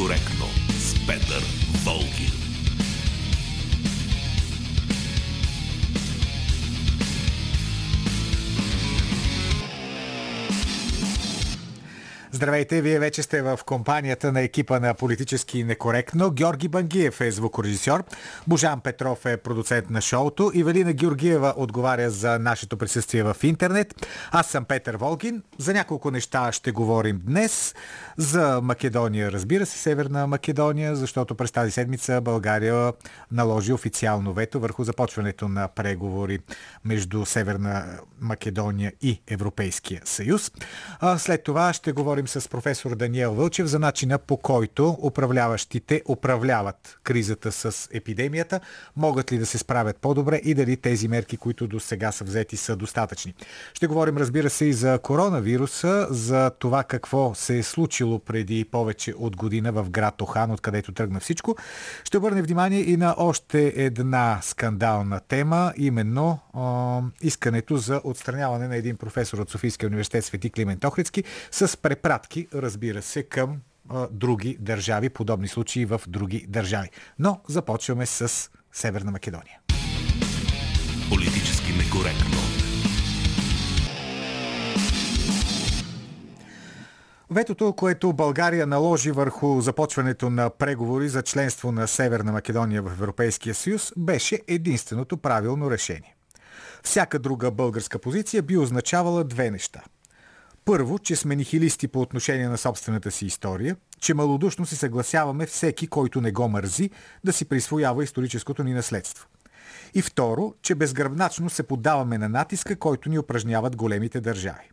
некоректно с Петър Волгин. Здравейте, вие вече сте в компанията на екипа на Политически некоректно. Георги Бангиев е звукорежисьор, Божан Петров е продуцент на шоуто, Ивелина Георгиева отговаря за нашето присъствие в интернет. Аз съм Петър Волгин. За няколко неща ще говорим днес. За Македония, разбира се, Северна Македония, защото през тази седмица България наложи официално вето върху започването на преговори между Северна Македония и Европейския съюз. След това ще говорим с професор Даниел Вълчев за начина по който управляващите управляват кризата с епидемията, могат ли да се справят по-добре и дали тези мерки, които до сега са взети, са достатъчни. Ще говорим, разбира се, и за коронавируса, за това какво се е случило преди повече от година в град Охан, откъдето тръгна всичко. Ще обърне внимание и на още една скандална тема, именно е, искането за отстраняване на един професор от Софийския университет Свети Климент Охридски с препратка пратки, разбира се, към а, други държави, подобни случаи в други държави. Но започваме с Северна Македония. Политически некоректно. Ветото, което България наложи върху започването на преговори за членство на Северна Македония в Европейския съюз, беше единственото правилно решение. Всяка друга българска позиция би означавала две неща – първо, че сме нихилисти по отношение на собствената си история, че малодушно се съгласяваме всеки, който не го мързи, да си присвоява историческото ни наследство. И второ, че безгръбначно се поддаваме на натиска, който ни упражняват големите държави.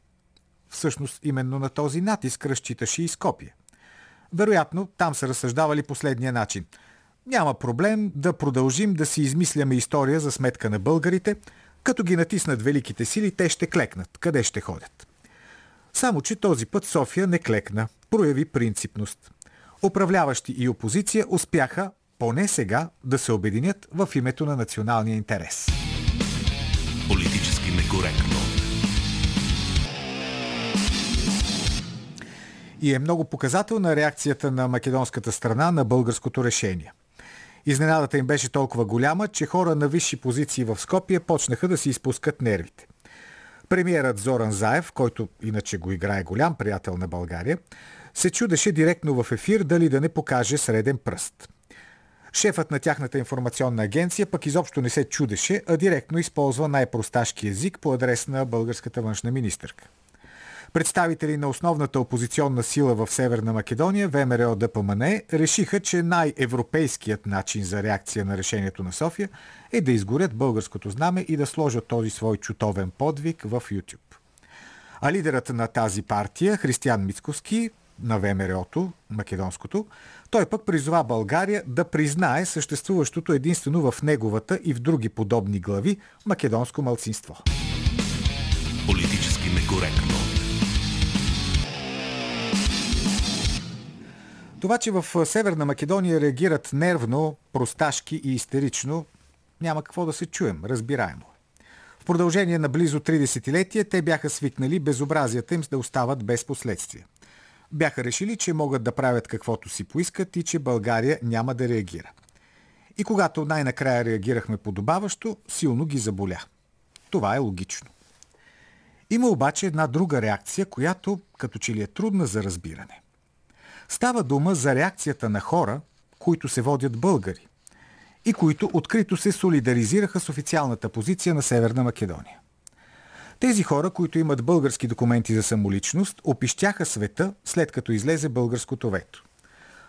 Всъщност, именно на този натиск разчиташе и Скопие. Вероятно, там са разсъждавали последния начин. Няма проблем да продължим да си измисляме история за сметка на българите, като ги натиснат великите сили, те ще клекнат. Къде ще ходят? Само, че този път София не клекна, прояви принципност. Управляващи и опозиция успяха, поне сега, да се обединят в името на националния интерес. Политически некоректно. И е много показателна реакцията на македонската страна на българското решение. Изненадата им беше толкова голяма, че хора на висши позиции в Скопие почнаха да си изпускат нервите. Премиерът Зоран Заев, който иначе го играе голям приятел на България, се чудеше директно в ефир дали да не покаже среден пръст. Шефът на тяхната информационна агенция пък изобщо не се чудеше, а директно използва най-просташки език по адрес на българската външна министърка. Представители на основната опозиционна сила в Северна Македония, ВМРО ДПМН, решиха, че най-европейският начин за реакция на решението на София е да изгорят българското знаме и да сложат този свой чутовен подвиг в YouTube. А лидерът на тази партия, Християн Мицковски, на ВМРО-то, македонското, той пък призова България да признае съществуващото единствено в неговата и в други подобни глави македонско малцинство. Политически некоректно. Това, че в Северна Македония реагират нервно, просташки и истерично, няма какво да се чуем, разбираемо. В продължение на близо 30 те бяха свикнали безобразията им да остават без последствия. Бяха решили, че могат да правят каквото си поискат и че България няма да реагира. И когато най-накрая реагирахме подобаващо, силно ги заболя. Това е логично. Има обаче една друга реакция, която като че ли е трудна за разбиране. Става дума за реакцията на хора, които се водят българи и които открито се солидаризираха с официалната позиция на Северна Македония. Тези хора, които имат български документи за самоличност, опищяха света, след като излезе българското вето.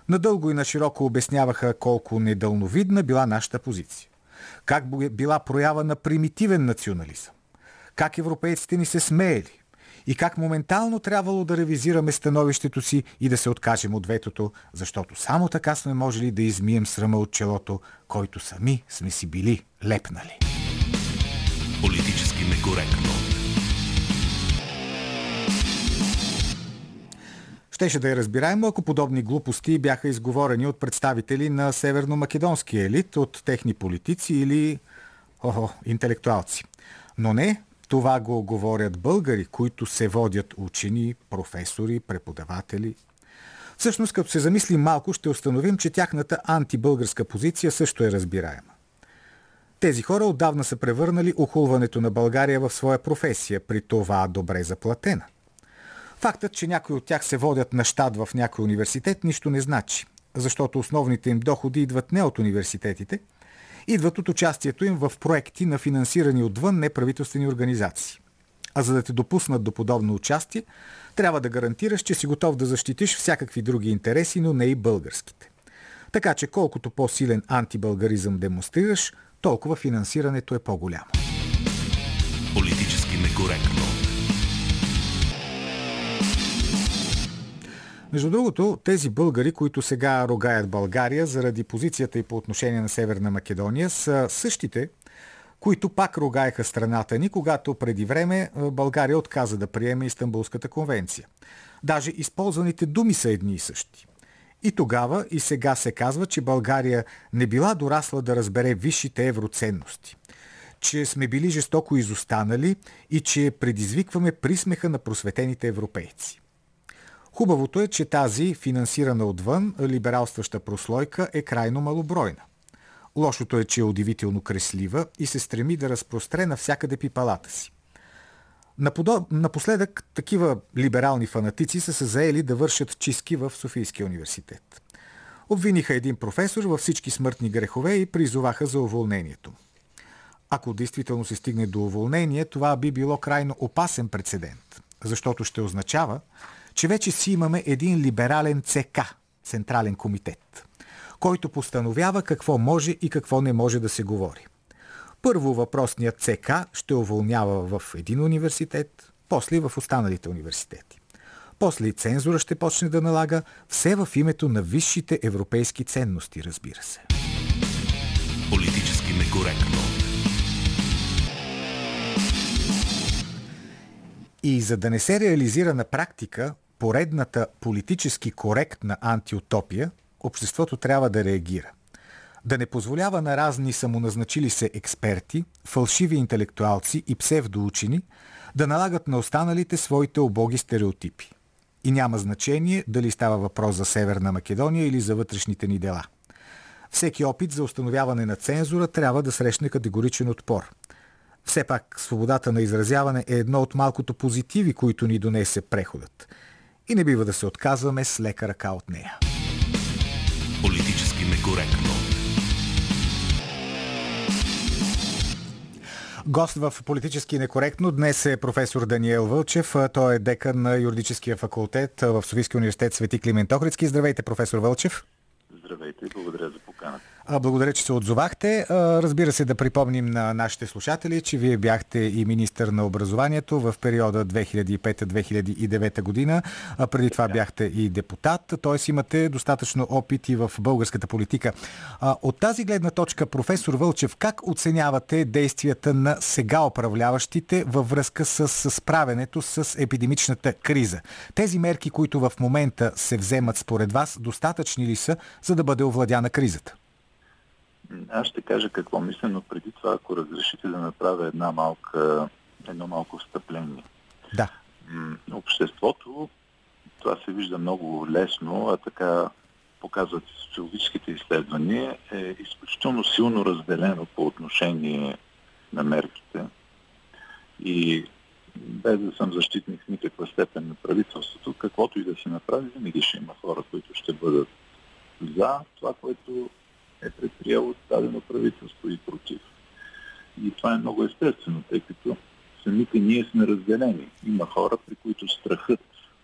Надълго и на широко обясняваха колко недълновидна била нашата позиция. Как била проява на примитивен национализъм. Как европейците ни се смеели и как моментално трябвало да ревизираме становището си и да се откажем от ветото, защото само така сме можели да измием срама от челото, който сами сме си били лепнали. Политически некоректно. Щеше да е разбираемо, ако подобни глупости бяха изговорени от представители на северно-македонския елит, от техни политици или охо, интелектуалци. Но не, това го говорят българи, които се водят учени, професори, преподаватели. Всъщност, като се замислим малко, ще установим, че тяхната антибългарска позиция също е разбираема. Тези хора отдавна са превърнали охулването на България в своя професия, при това добре заплатена. Фактът, че някои от тях се водят на щат в някой университет, нищо не значи, защото основните им доходи идват не от университетите, идват от участието им в проекти на финансирани отвън неправителствени организации. А за да те допуснат до подобно участие, трябва да гарантираш, че си готов да защитиш всякакви други интереси, но не и българските. Така че колкото по-силен антибългаризъм демонстрираш, толкова финансирането е по-голямо. Политически некоректно. Между другото, тези българи, които сега рогаят България заради позицията и по отношение на Северна Македония, са същите, които пак рогаеха страната ни, когато преди време България отказа да приеме Истанбулската конвенция. Даже използваните думи са едни и същи. И тогава и сега се казва, че България не била дорасла да разбере висшите евроценности, че сме били жестоко изостанали и че предизвикваме присмеха на просветените европейци. Хубавото е, че тази, финансирана отвън, либералстваща прослойка е крайно малобройна. Лошото е, че е удивително креслива и се стреми да разпростре навсякъде пипалата си. Напоследък такива либерални фанатици са се заели да вършат чистки в Софийския университет. Обвиниха един професор във всички смъртни грехове и призоваха за уволнението. Ако действително се стигне до уволнение, това би било крайно опасен прецедент, защото ще означава, че вече си имаме един либерален ЦК, Централен комитет, който постановява какво може и какво не може да се говори. Първо въпросният ЦК ще уволнява в един университет, после в останалите университети. После и цензура ще почне да налага все в името на висшите европейски ценности, разбира се. Политически некоректно. И за да не се реализира на практика поредната политически коректна антиутопия, обществото трябва да реагира. Да не позволява на разни самоназначили се експерти, фалшиви интелектуалци и псевдоучени да налагат на останалите своите обоги стереотипи. И няма значение дали става въпрос за Северна Македония или за вътрешните ни дела. Всеки опит за установяване на цензура трябва да срещне категоричен отпор. Все пак свободата на изразяване е едно от малкото позитиви, които ни донесе преходът – и не бива да се отказваме с лека ръка от нея. Политически некоректно. Гост в Политически некоректно днес е професор Даниел Вълчев. Той е декан на юридическия факултет в Софийския университет Свети Климент Охридски. Здравейте, професор Вълчев. Здравейте и благодаря за поканата. Благодаря, че се отзовахте. Разбира се, да припомним на нашите слушатели, че вие бяхте и министър на образованието в периода 2005-2009 година. Преди това бяхте и депутат, т.е. имате достатъчно опит и в българската политика. От тази гледна точка, професор Вълчев, как оценявате действията на сега управляващите във връзка с справенето с епидемичната криза? Тези мерки, които в момента се вземат според вас, достатъчни ли са, за да бъде овладяна кризата? Аз ще кажа какво мисля, но преди това, ако разрешите да направя една малка, едно малко встъпление. Да. Обществото, това се вижда много лесно, а така показват социологическите изследвания, е изключително силно разделено по отношение на мерките. И без да съм защитник в никаква степен на правителството, каквото и да се направи, винаги ще има хора, които ще бъдат за това, което е предприело дадено правителство и против. И това е много естествено, тъй като самите ние сме разделени. Има хора, при които страхът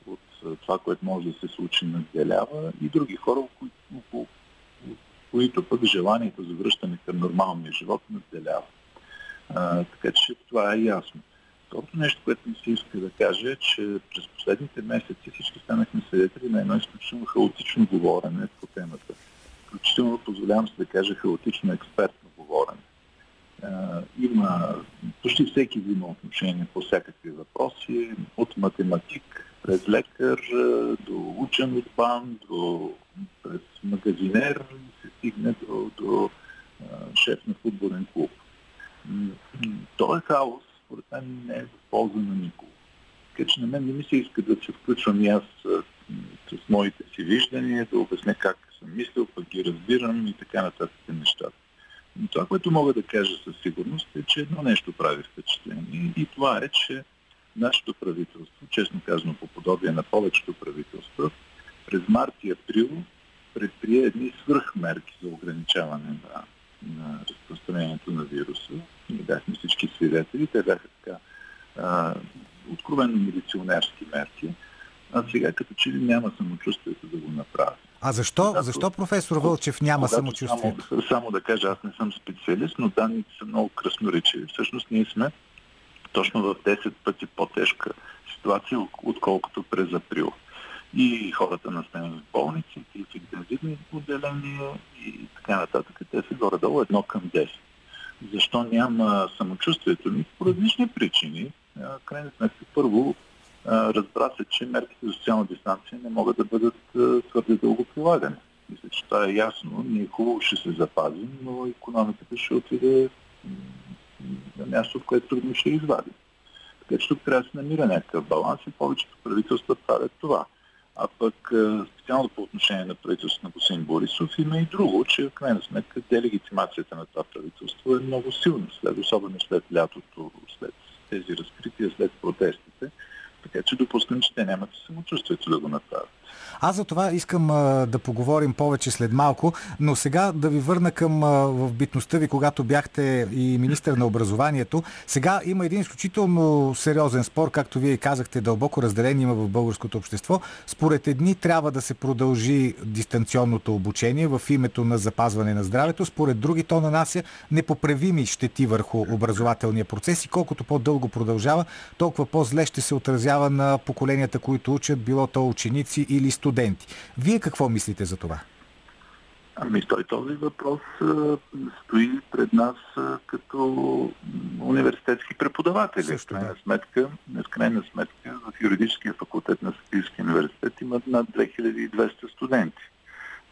от това, което може да се случи, надделява и други хора, които, които пък желанието за връщане към нормалния живот надделява. А, така че това е ясно. Второто нещо, което ми се иска да кажа е, че през последните месеци всички станахме свидетели на едно изключително хаотично говорене по темата изключително, позволявам се да кажа, хаотично експертно говорене. Има, почти всеки взима отношение по всякакви въпроси, от математик, през лекар, до учен от бан, до през магазинер се стигне до, до шеф на футболен клуб. Той хаос, според мен, не е в полза на никого. Така че на мен не ми се иска да се включвам и аз с моите си виждания, да обясня как съм мислил, пък ги разбирам и така нататък нещата. Но това, което мога да кажа със сигурност е, че едно нещо прави впечатление и това е, че нашето правителство, честно казано по подобие на повечето правителства, през март и април предприе едни свръхмерки за ограничаване на, на разпространението на вируса. Ние бяхме всички свидетели. Те бяха така а, откровенно милиционерски мерки. А сега като че ли няма самочувствието да го направи. А защо, когато, защо професор Вълчев няма самочувствие? Само, само да кажа, аз не съм специалист, но данните са много красноречиви. Всъщност ние сме точно в 10 пъти по-тежка ситуация, отколкото през април. И хората настанени в болници, и в интензивни отделения и така нататък. Те са горе-долу едно към 10. Защо няма самочувствието ни? По различни причини. Крайна сметка, първо, разбра се, че мерките за социална дистанция не могат да бъдат твърде дълго прилагани. Мисля, че това е ясно. Ние хубаво ще се запазим, но економиката ще отиде на място, в което трудно ще извади. Така че тук трябва да се намира някакъв баланс и повечето правителства правят това. А пък специално по отношение на правителството на господин Борисов има и друго, че в крайна сметка делегитимацията на това правителство е много силна, след, особено след лятото, след тези разкрития, след протестите. Така че допускам, че те нямат самочувствието да го направят. Аз за това искам а, да поговорим повече след малко, но сега да ви върна към а, в битността ви, когато бяхте и министър на образованието. Сега има един изключително сериозен спор, както вие казахте, дълбоко разделение има в българското общество. Според едни трябва да се продължи дистанционното обучение в името на запазване на здравето, според други то нанася непоправими щети върху образователния процес и колкото по-дълго продължава, толкова по-зле ще се отразява на поколенията, които учат, било то ученици или студенти. Вие какво мислите за това? Ами той този въпрос а, стои пред нас а, като университетски преподаватели. Също, в, крайна да. сметка, в крайна сметка в юридическия факултет на Софийския университет имат над 2200 студенти.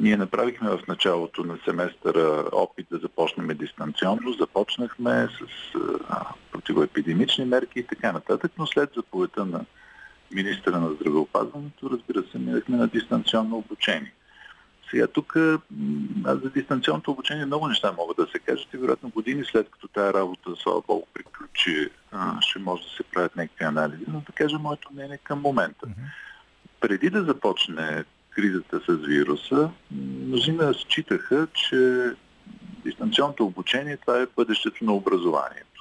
Ние направихме в началото на семестъра опит да започнем дистанционно, започнахме с а, противоепидемични мерки и така нататък, но след заповедта на министра на здравеопазването, разбира се, минахме на дистанционно обучение. Сега тук за дистанционното обучение много неща могат да се кажат и вероятно години след като тая работа, слава Богу, приключи, ще може да се правят някакви анализи, но да кажа моето мнение към момента. Преди да започне кризата с вируса, мнозина считаха, че дистанционното обучение това е бъдещето на образованието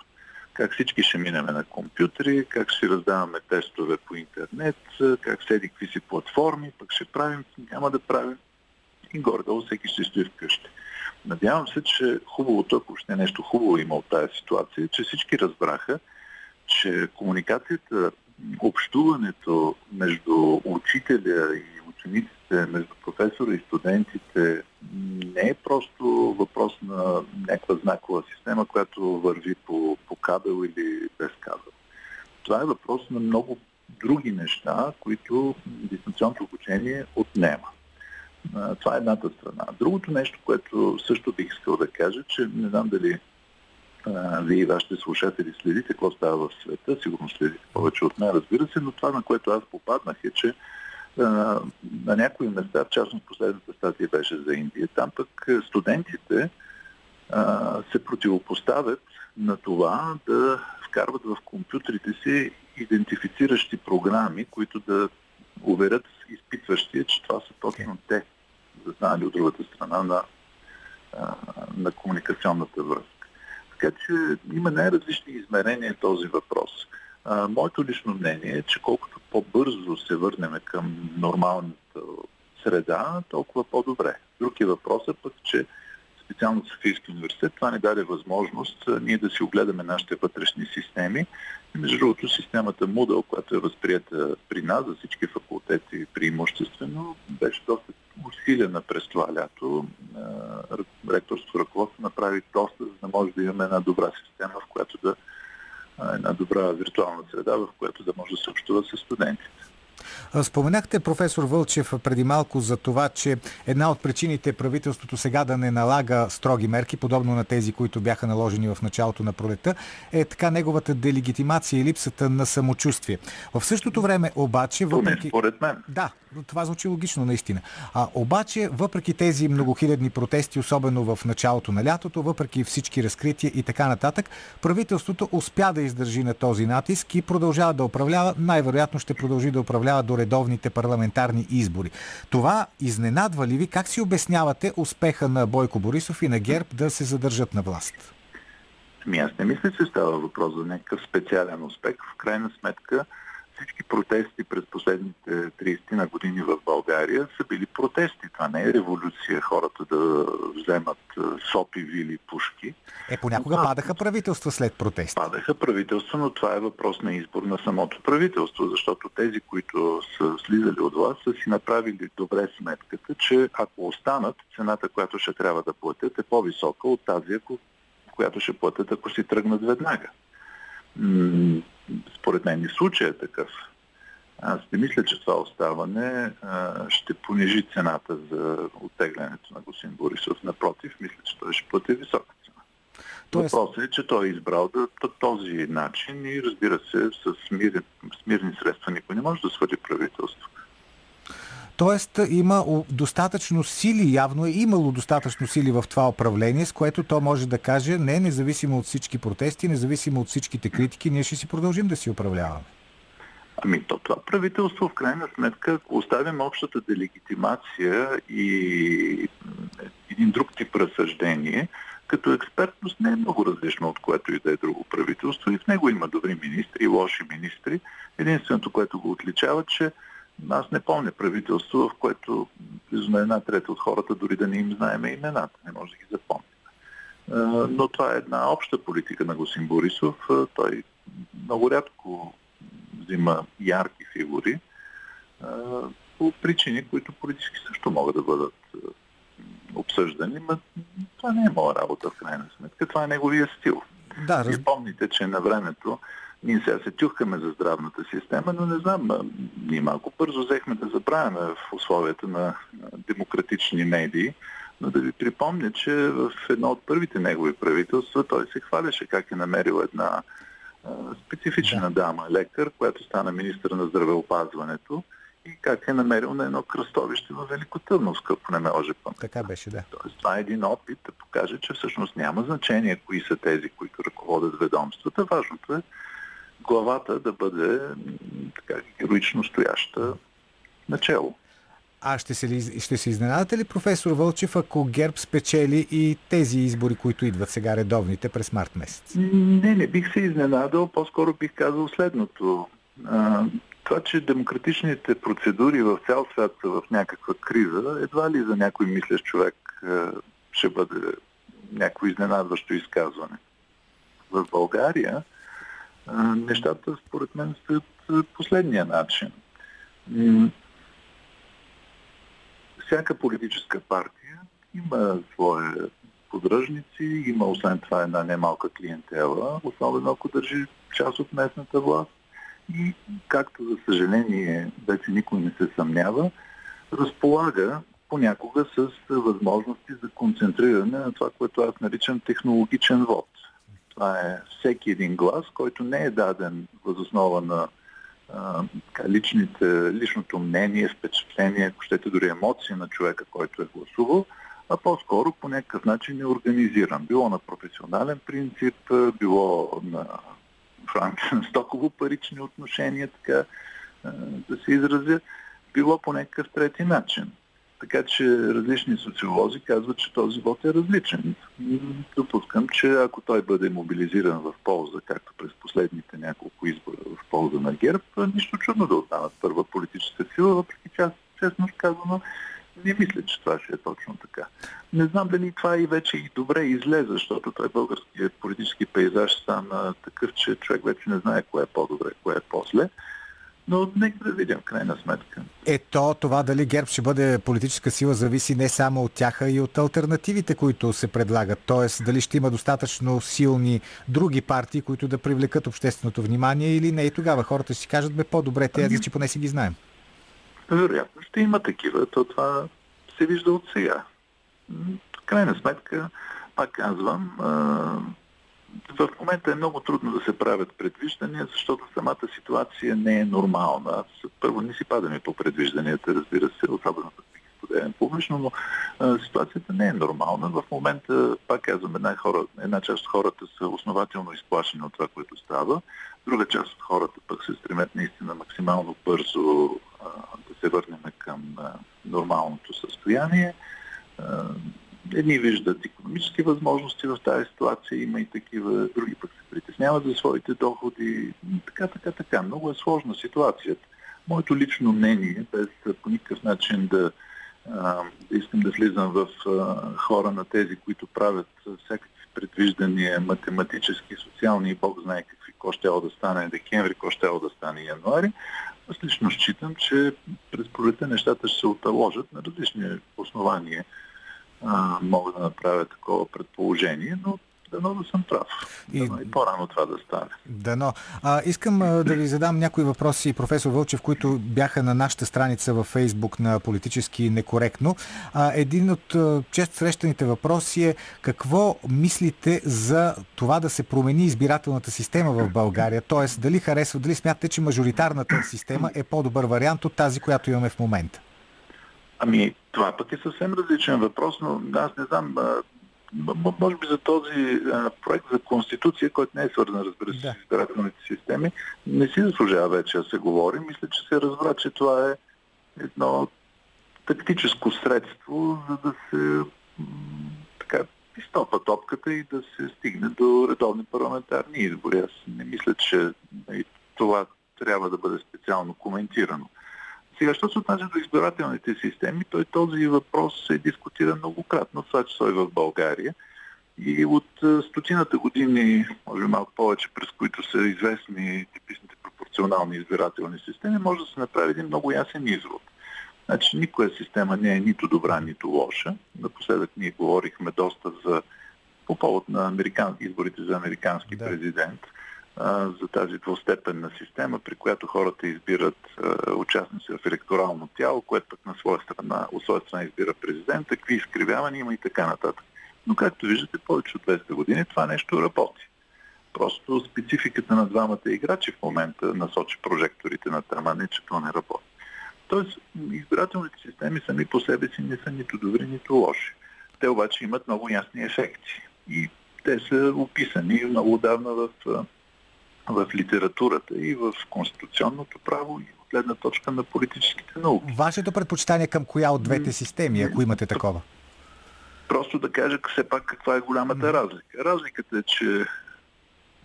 как всички ще минеме на компютри, как ще раздаваме тестове по интернет, как седи какви си платформи, пък ще правим, няма да правим. И горе-долу всеки ще стои вкъщи. Надявам се, че хубавото, ако ще нещо хубаво има от тази ситуация, че всички разбраха, че комуникацията, общуването между учителя и учениците, между професора и студентите не е просто въпрос на някаква знакова система, която върви по, по кабел или без кабел. Това е въпрос на много други неща, които дистанционното обучение отнема. Това е едната страна. Другото нещо, което също бих искал да кажа, че не знам дали вие и вашите слушатели следите какво става в света, сигурно следите повече от мен, разбира се, но това, на което аз попаднах е, че на някои места, в частност последната статия беше за Индия, там пък студентите се противопоставят на това да вкарват в компютрите си идентифициращи програми, които да уверят изпитващия, че това са точно те, зазнали от другата страна на, на комуникационната връзка. Така че има най-различни измерения този въпрос. Моето лично мнение е, че колкото по-бързо се върнем към нормалната среда, толкова по-добре. Друг е въпросът пък, че специално Софийски университет това ни даде възможност ние да си огледаме нашите вътрешни системи. И между другото, системата Moodle, която е възприята при нас за всички факултети преимуществено, беше доста усилена през това лято. Ректорството ръководство направи доста, за да може да имаме една добра система, в която да една добра виртуална среда, в която да може да се общува с студентите. Споменахте, професор Вълчев, преди малко за това, че една от причините правителството сега да не налага строги мерки, подобно на тези, които бяха наложени в началото на пролета, е така неговата делегитимация и липсата на самочувствие. В същото време обаче... Въпреки... Според мен. Да, това звучи логично наистина. А, обаче, въпреки тези многохилядни протести, особено в началото на лятото, въпреки всички разкрития и така нататък, правителството успя да издържи на този натиск и продължава да управлява, най-вероятно ще продължи да управлява до редовните парламентарни избори. Това изненадва ли ви? Как си обяснявате успеха на Бойко Борисов и на ГЕРБ да се задържат на власт? Ами аз не мисля, че става въпрос за някакъв специален успех. В крайна сметка всички протести през последните 30 на години в България са били протести. Това не е революция, хората да вземат сопи, вили, пушки. Е, понякога а, падаха правителства след протести. Падаха правителства, но това е въпрос на избор на самото правителство, защото тези, които са слизали от вас, са си направили добре сметката, че ако останат, цената, която ще трябва да платят е по-висока от тази, която ще платят, ако си тръгнат веднага според мен и случай е такъв. Аз не мисля, че това оставане а, ще понижи цената за оттеглянето на господин Борисов. Напротив, мисля, че той ще плати висока цена. Тоест... Въпросът е, че той е избрал да, този начин и разбира се, с, мир, с мирни средства никой не може да свали правителство. Тоест има достатъчно сили, явно е имало достатъчно сили в това управление, с което то може да каже, не, независимо от всички протести, независимо от всичките критики, ние ще си продължим да си управляваме. Ами то това правителство, в крайна сметка, ако оставим общата делегитимация и един друг тип разсъждение, като експертност не е много различно от което и да е друго правителство и в него има добри министри и лоши министри. Единственото, което го отличава, че аз не помня правителство, в което близо на една трета от хората дори да не им знаеме имената. Не може да ги запомним. Но това е една обща политика на Госин Борисов. Той много рядко взима ярки фигури по причини, които политически също могат да бъдат обсъждани, но това не е моя работа в крайна сметка. Това е неговия стил. Да, раз... И помните, че на времето ние сега се тюхкаме за здравната система, но не знам, ние малко бързо взехме да забравяме в условията на демократични медии, но да ви припомня, че в едно от първите негови правителства той се хваляше как е намерил една специфична да. дама, лекар, която стана министър на здравеопазването и как е намерил на едно кръстовище в Великотърновска, ако не ме лъже пъмет. Така беше, да. Тоест, това е един опит да покаже, че всъщност няма значение кои са тези, които ръководят ведомствата. Важното е главата да бъде така героично стояща начало. А ще се, ли, ще се изненадате ли, професор Вълчев, ако ГЕРБ спечели и тези избори, които идват сега редовните през март месец? Не, не бих се изненадал. По-скоро бих казал следното. А, това, че демократичните процедури в цял свят са в някаква криза, едва ли за някой мислещ човек ще бъде някакво изненадващо изказване. В България нещата според мен стоят последния начин. Всяка политическа партия има свои поддръжници, има освен това една немалка клиентела, особено ако държи част от местната власт. И както за съжаление вече никой не се съмнява, разполага понякога с възможности за концентриране на това, което аз наричам технологичен вод. Това е всеки един глас, който не е даден възоснова на а, личните, личното мнение, впечатление, ако щете дори емоции на човека, който е гласувал, а по-скоро по някакъв начин е организиран. Било на професионален принцип, било на, на стоково-парични отношения, така да се изразя, било по някакъв трети начин. Така че различни социолози казват, че този вод е различен. Допускам, че ако той бъде мобилизиран в полза, както през последните няколко избора в полза на ГЕРБ, нищо чудно да останат първа политическа сила, въпреки че аз, честно казано, не мисля, че това ще е точно така. Не знам дали това и вече и добре излезе, защото той българският политически пейзаж стана такъв, че човек вече не знае кое е по-добре, кое е по-зле. Но нека да видим крайна сметка. Ето това дали ГЕРБ ще бъде политическа сила зависи не само от тях, а и от альтернативите, които се предлагат. Тоест дали ще има достатъчно силни други партии, които да привлекат общественото внимание или не. И тогава хората си кажат, бе по-добре тези, ами... че поне си ги знаем. Вероятно ще има такива. То това се вижда от сега. Крайна сметка, пак казвам, в момента е много трудно да се правят предвиждания, защото самата ситуация не е нормална. Първо не си падаме по предвижданията, разбира се, особено да ги споделям публично, но а, ситуацията не е нормална. В момента, пак казвам, една, хора, една част от хората са основателно изплашени от това, което става. Друга част от хората пък се стремят наистина максимално бързо а, да се върнем към а, нормалното състояние. А, Едни виждат економически възможности в тази ситуация, има и такива, други пък се притесняват за своите доходи. Така, така, така. Много е сложна ситуацията. Моето лично мнение, без по никакъв начин да, да искам да влизам в хора на тези, които правят всякакви предвиждания, математически, социални и Бог знае какви, ко ще да стане декември, ко ще да стане януари. Аз лично считам, че през пролета нещата ще се оталожат на различни основания а, мога да направя такова предположение, но дано да съм прав. И, дано и по-рано това да стане. Дано. А, искам а, да ви задам някои въпроси, професор Вълчев, които бяха на нашата страница във Фейсбук на политически некоректно. А, един от а, често срещаните въпроси е какво мислите за това да се промени избирателната система в България? Тоест, дали харесва, дали смятате, че мажоритарната система е по-добър вариант от тази, която имаме в момента? Ами, това пък е съвсем различен въпрос, но аз не знам, може би за този проект за Конституция, който не е свързан, разбира се, да. с избирателните системи, не си заслужава вече да се говори. Мисля, че се разбра, че това е едно тактическо средство, за да се така, изтопа топката и да се стигне до редовни парламентарни избори. Аз не мисля, че това трябва да бъде специално коментирано. Сега, що се отнася до избирателните системи, той този въпрос се дискутира многократно, това число и в България. И от стотината години, може малко повече, през които са известни типичните пропорционални избирателни системи, може да се направи един много ясен извод. Значи никоя система не е нито добра, нито лоша. Напоследък ние говорихме доста за по повод на американ... изборите за американски да. президент за тази двустепенна система, при която хората избират участници в електорално тяло, което пък на своя страна, от своя страна избира президент, какви изкривявания има и така нататък. Но както виждате, повече от 200 години това нещо работи. Просто спецификата на двамата играчи в момента насочи прожекторите на тема, не че това не работи. Тоест, избирателните системи сами по себе си не са нито добри, нито лоши. Те обаче имат много ясни ефекти. И те са описани много давна в в литературата и в конституционното право и от гледна точка на политическите науки. Вашето предпочитание към коя от двете системи, ако имате такова? Просто да кажа все пак каква е голямата разлика. Разликата е, че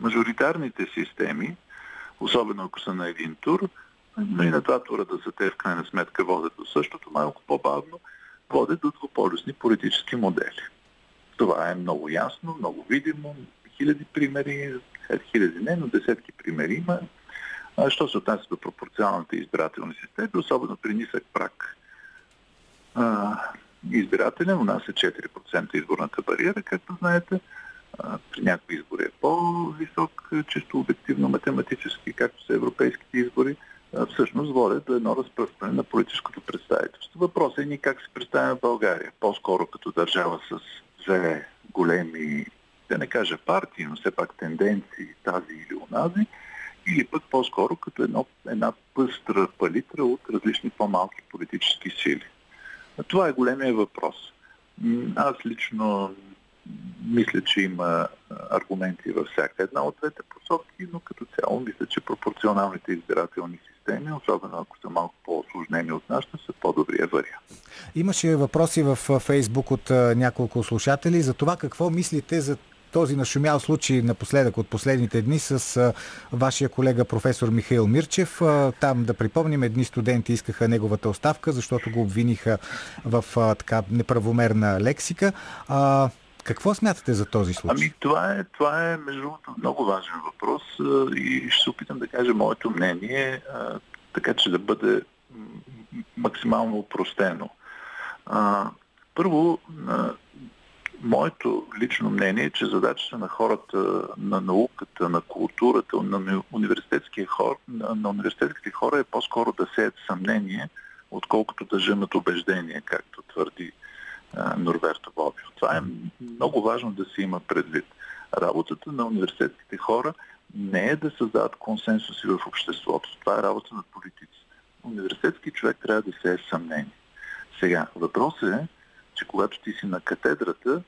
мажоритарните системи, особено ако са на един тур, но и на два тура да са те в крайна сметка водят до същото, малко по-бавно, водят до двуполюсни политически модели. Това е много ясно, много видимо, хиляди примери, хиляди не, но десетки примери има. А, що се отнася до пропорционалните избирателни системи, особено при нисък прак а, избирателен, у нас е 4% изборната бариера, както знаете. А, при някои избори е по-висок, чисто обективно математически, както са европейските избори всъщност водят до едно разпръскване на политическото представителство. Въпросът е ни как се представяме България. По-скоро като държава с две големи да не кажа партии, но все пак тенденции тази или онази, или пък по-скоро като едно, една пъстра палитра от различни по-малки политически сили. Това е големия въпрос. Аз лично мисля, че има аргументи във всяка една от двете посоки, но като цяло мисля, че пропорционалните избирателни системи, особено ако са малко по-осложнени от нашата, са по-добрия вариант. Имаше въпроси в Фейсбук от няколко слушатели за това какво мислите за този нашумял случай напоследък от последните дни с вашия колега професор Михаил Мирчев. Там да припомним, едни студенти искаха неговата оставка, защото го обвиниха в така неправомерна лексика. Какво смятате за този случай? Ами това е, това е между много важен въпрос и ще се опитам да кажа моето мнение, така че да бъде максимално упростено. Първо, Моето лично мнение е, че задачата на хората, на науката, на културата, на университетския хор, на, на университетските хора е по-скоро да сеят съмнение, отколкото да жънат убеждение, както твърди а, Норберто Бобио. Това е много важно да се има предвид. Работата на университетските хора не е да създават консенсуси в обществото. Това е работа на политиците. Университетски човек трябва да се е съмнение. Сега, въпросът е, че когато ти си на катедрата,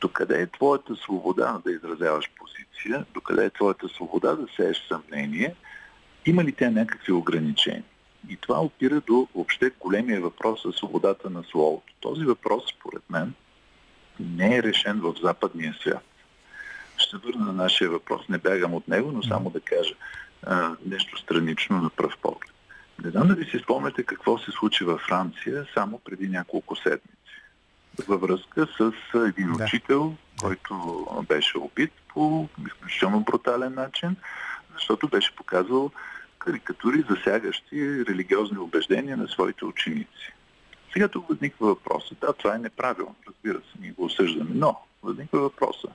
докъде е твоята свобода да изразяваш позиция, докъде е твоята свобода да сееш съмнение, има ли тя някакви ограничения? И това опира до въобще големия въпрос за свободата на словото. Този въпрос, според мен, не е решен в западния свят. Ще върна на нашия въпрос. Не бягам от него, но само да кажа а, нещо странично на пръв поглед. Не знам дали си спомняте какво се случи във Франция само преди няколко седмици. Във връзка с един да. учител, който беше убит по изключително брутален начин, защото беше показал карикатури, засягащи религиозни убеждения на своите ученици. Сега тук възниква въпроса. Да, това е неправилно, разбира се, ние го осъждаме, но възниква въпроса.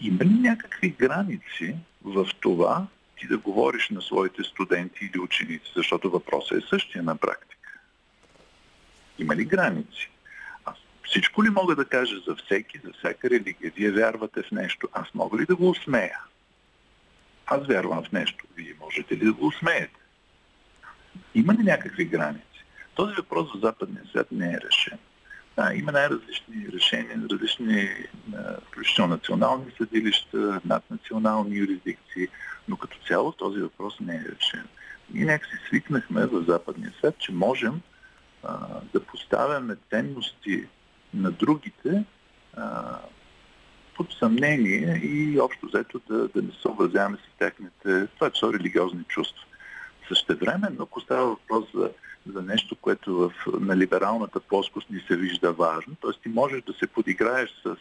Има ли някакви граници в това ти да говориш на своите студенти или ученици, защото въпросът е същия на практика? Има ли граници? Всичко ли мога да кажа за всеки, за всяка религия? Вие вярвате в нещо. Аз мога ли да го усмея? Аз вярвам в нещо. Вие можете ли да го усмеете? Има ли някакви граници? Този въпрос за западния свят не е решен. Да, има най-различни решения, различни, включително национални съдилища, наднационални юрисдикции, но като цяло този въпрос не е решен. Ние някакси свикнахме в западния свят, че можем а, да поставяме ценности на другите а, под съмнение и общо взето да, да не съобразяваме с техните, това са религиозни чувства. Същевременно, ако става въпрос за за нещо, което в, на либералната плоскост ни се вижда важно. Тоест ти можеш да се подиграеш с,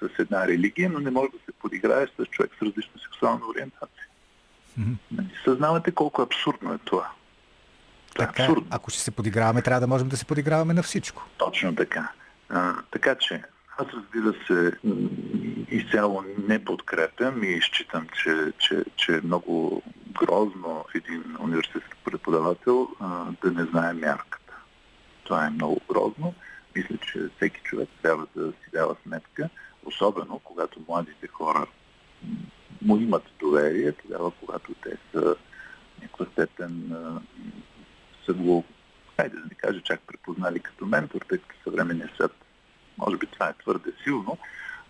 с една религия, но не можеш да се подиграеш с човек с различна сексуална ориентация. Mm-hmm. Съзнавате колко абсурдно е това. Това е така, е абсурдно. Ако ще се подиграваме, трябва да можем да се подиграваме на всичко. Точно така. А, така че, аз разбира се изцяло не подкрепям и считам, че, че, че е много грозно един университетски преподавател а, да не знае мярката. Това е много грозно. Мисля, че всеки човек трябва да си дава сметка, особено когато младите хора му имат доверие, тогава когато те са някаква степен са го, хайде да не кажа, чак препознали като ментор, тъй като съвременният свят, може би това е твърде силно,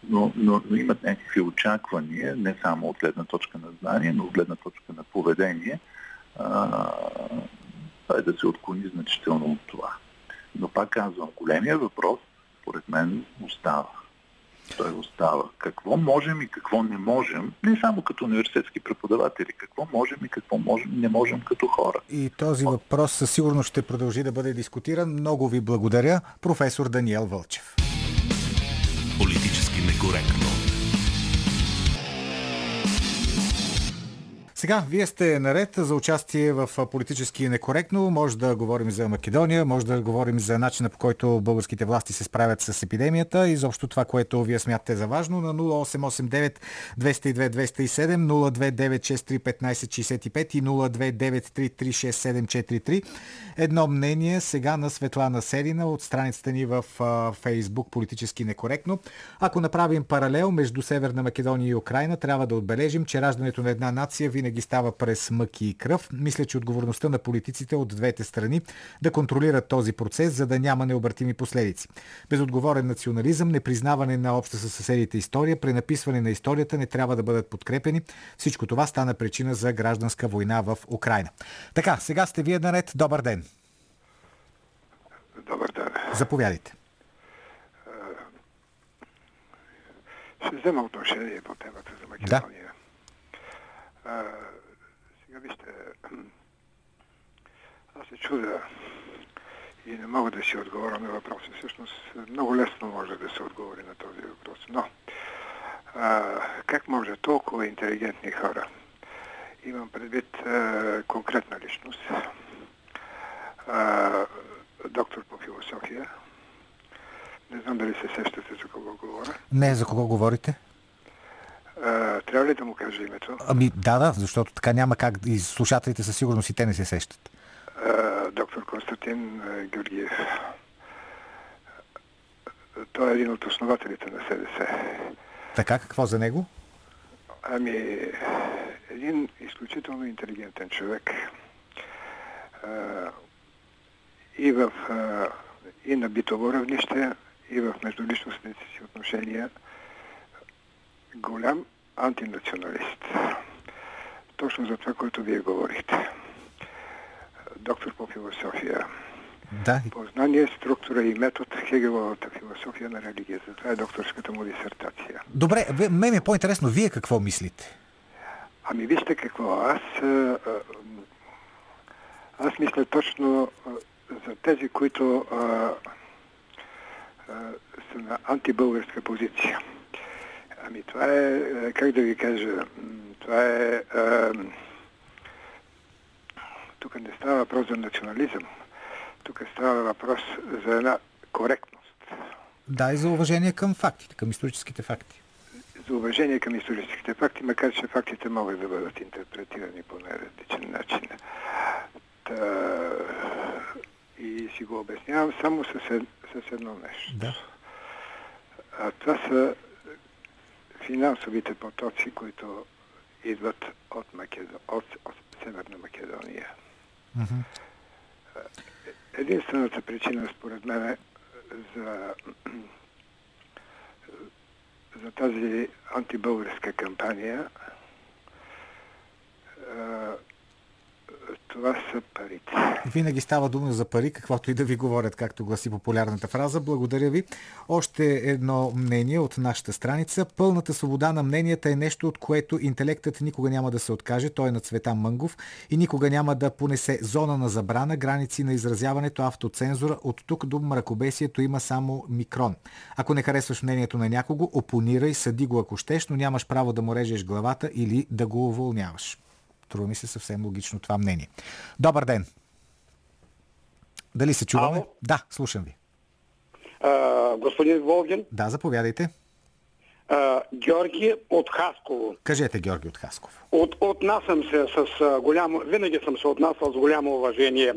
но, но, но имат някакви очаквания, не само от гледна точка на знание, но от гледна точка на поведение, а, е да се отклони значително от това. Но пак казвам, големия въпрос, според мен, остава. Той остава. Какво можем и какво не можем, не само като университетски преподаватели, какво можем и какво можем, не можем като хора. И този въпрос със сигурност ще продължи да бъде дискутиран. Много ви благодаря, професор Даниел Вълчев. Политически некоректно. Сега, вие сте наред за участие в политически некоректно. Може да говорим за Македония, може да говорим за начина по който българските власти се справят с епидемията и заобщо това, което вие смятате за важно на 0889 202 207 029631565 и 029336743. Едно мнение сега на Светлана Седина от страницата ни в Фейсбук Политически некоректно. Ако направим паралел между Северна Македония и Украина, трябва да отбележим, че раждането на една нация винаги винаги става през мъки и кръв. Мисля, че отговорността на политиците от двете страни да контролират този процес, за да няма необратими последици. Безотговорен национализъм, непризнаване на обща със съседите история, пренаписване на историята не трябва да бъдат подкрепени. Всичко това стана причина за гражданска война в Украина. Така, сега сте вие наред. Добър ден. Добър ден. Заповядайте. Ще взема отношение по темата за Македония. Да. А, сега вижте, аз се чудя и не мога да си отговоря на въпроса. Всъщност много лесно може да се отговори на този въпрос. Но а, как може толкова интелигентни хора, имам предвид а, конкретна личност, а, доктор по философия, не знам дали се сещате за кого говоря. Не, за кого говорите? А, трябва ли да му кажа името? Ами да, да, защото така няма как и слушателите със сигурност и те не се сещат. Доктор Константин Георгиев. Той е един от основателите на СДС. Така, какво за него? Ами, един изключително интелигентен човек. А, и, в, а, и на битово равнище, и в междуличностните си отношения. Голям антинационалист. Точно за това, което вие говорихте. Доктор по философия. Да, Познание, структура и метод Хегеловата философия на религията. Това е докторската му дисертация. Добре, мен ми е по-интересно, вие какво мислите? Ами вижте какво, аз, аз мисля точно за тези, които а, а, са на антибългарска позиция. Ами това е, а, как да ви кажа, това е, а, тук не става въпрос за национализъм, тук става въпрос за една коректност. Да, и за уважение към фактите, към историческите факти. за уважение към историческите факти, макар че фактите могат да бъдат интерпретирани по най-различен начин. Та, и си го обяснявам само с, ед, с едно нещо. Да. А това са финансовите потоци, които идват от, Македо... от, от Северна Македония. Единствената причина, според мен, за, за тази антибългарска кампания това са парите. Винаги става дума за пари, каквото и да ви говорят, както гласи популярната фраза. Благодаря ви. Още едно мнение от нашата страница. Пълната свобода на мненията е нещо, от което интелектът никога няма да се откаже. Той е на Цвета Мънгов и никога няма да понесе зона на забрана, граници на изразяването, автоцензура. От тук до мракобесието има само микрон. Ако не харесваш мнението на някого, опонирай, съди го ако щеш, но нямаш право да му режеш главата или да го уволняваш. Трува ми се съвсем логично това мнение. Добър ден! Дали се чуваме? Ало? Да, слушам ви. А, господин Волгин, Да, заповядайте. а, Георги от Хасково. Кажете, Георги от Хасков. От, отнасям се с а, голямо, винаги съм се отнасял с голямо уважение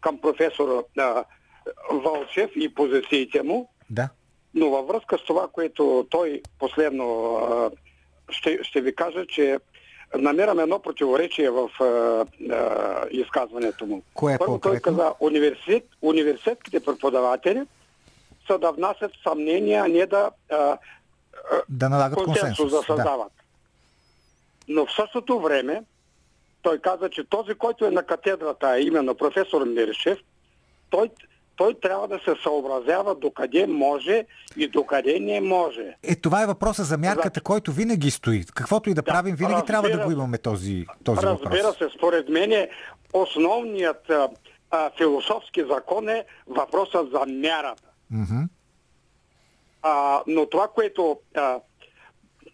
към професор а, Вълчев и позициите му, Да. но във връзка с това, което той последно а, ще, ще ви кажа, че намирам едно противоречие в а, а, изказването му. Кое е Първо той конкретно? каза, университет, университетските преподаватели са да внасят съмнения, а не да а, Да налагат консенсус консенсус. да Да. създават. Но в същото време той каза, че този, който е на катедрата, а именно професор Миршев, той, той трябва да се съобразява докъде може и докъде не може. Е, това е въпроса за мярката, който винаги стои. Каквото и да, Да, правим, винаги разбира трябва да го имаме този, този Разбира въпрос. се, според мен е основният а, а, философски закон е въпросът за мярата. Мгм. А, но това, което а,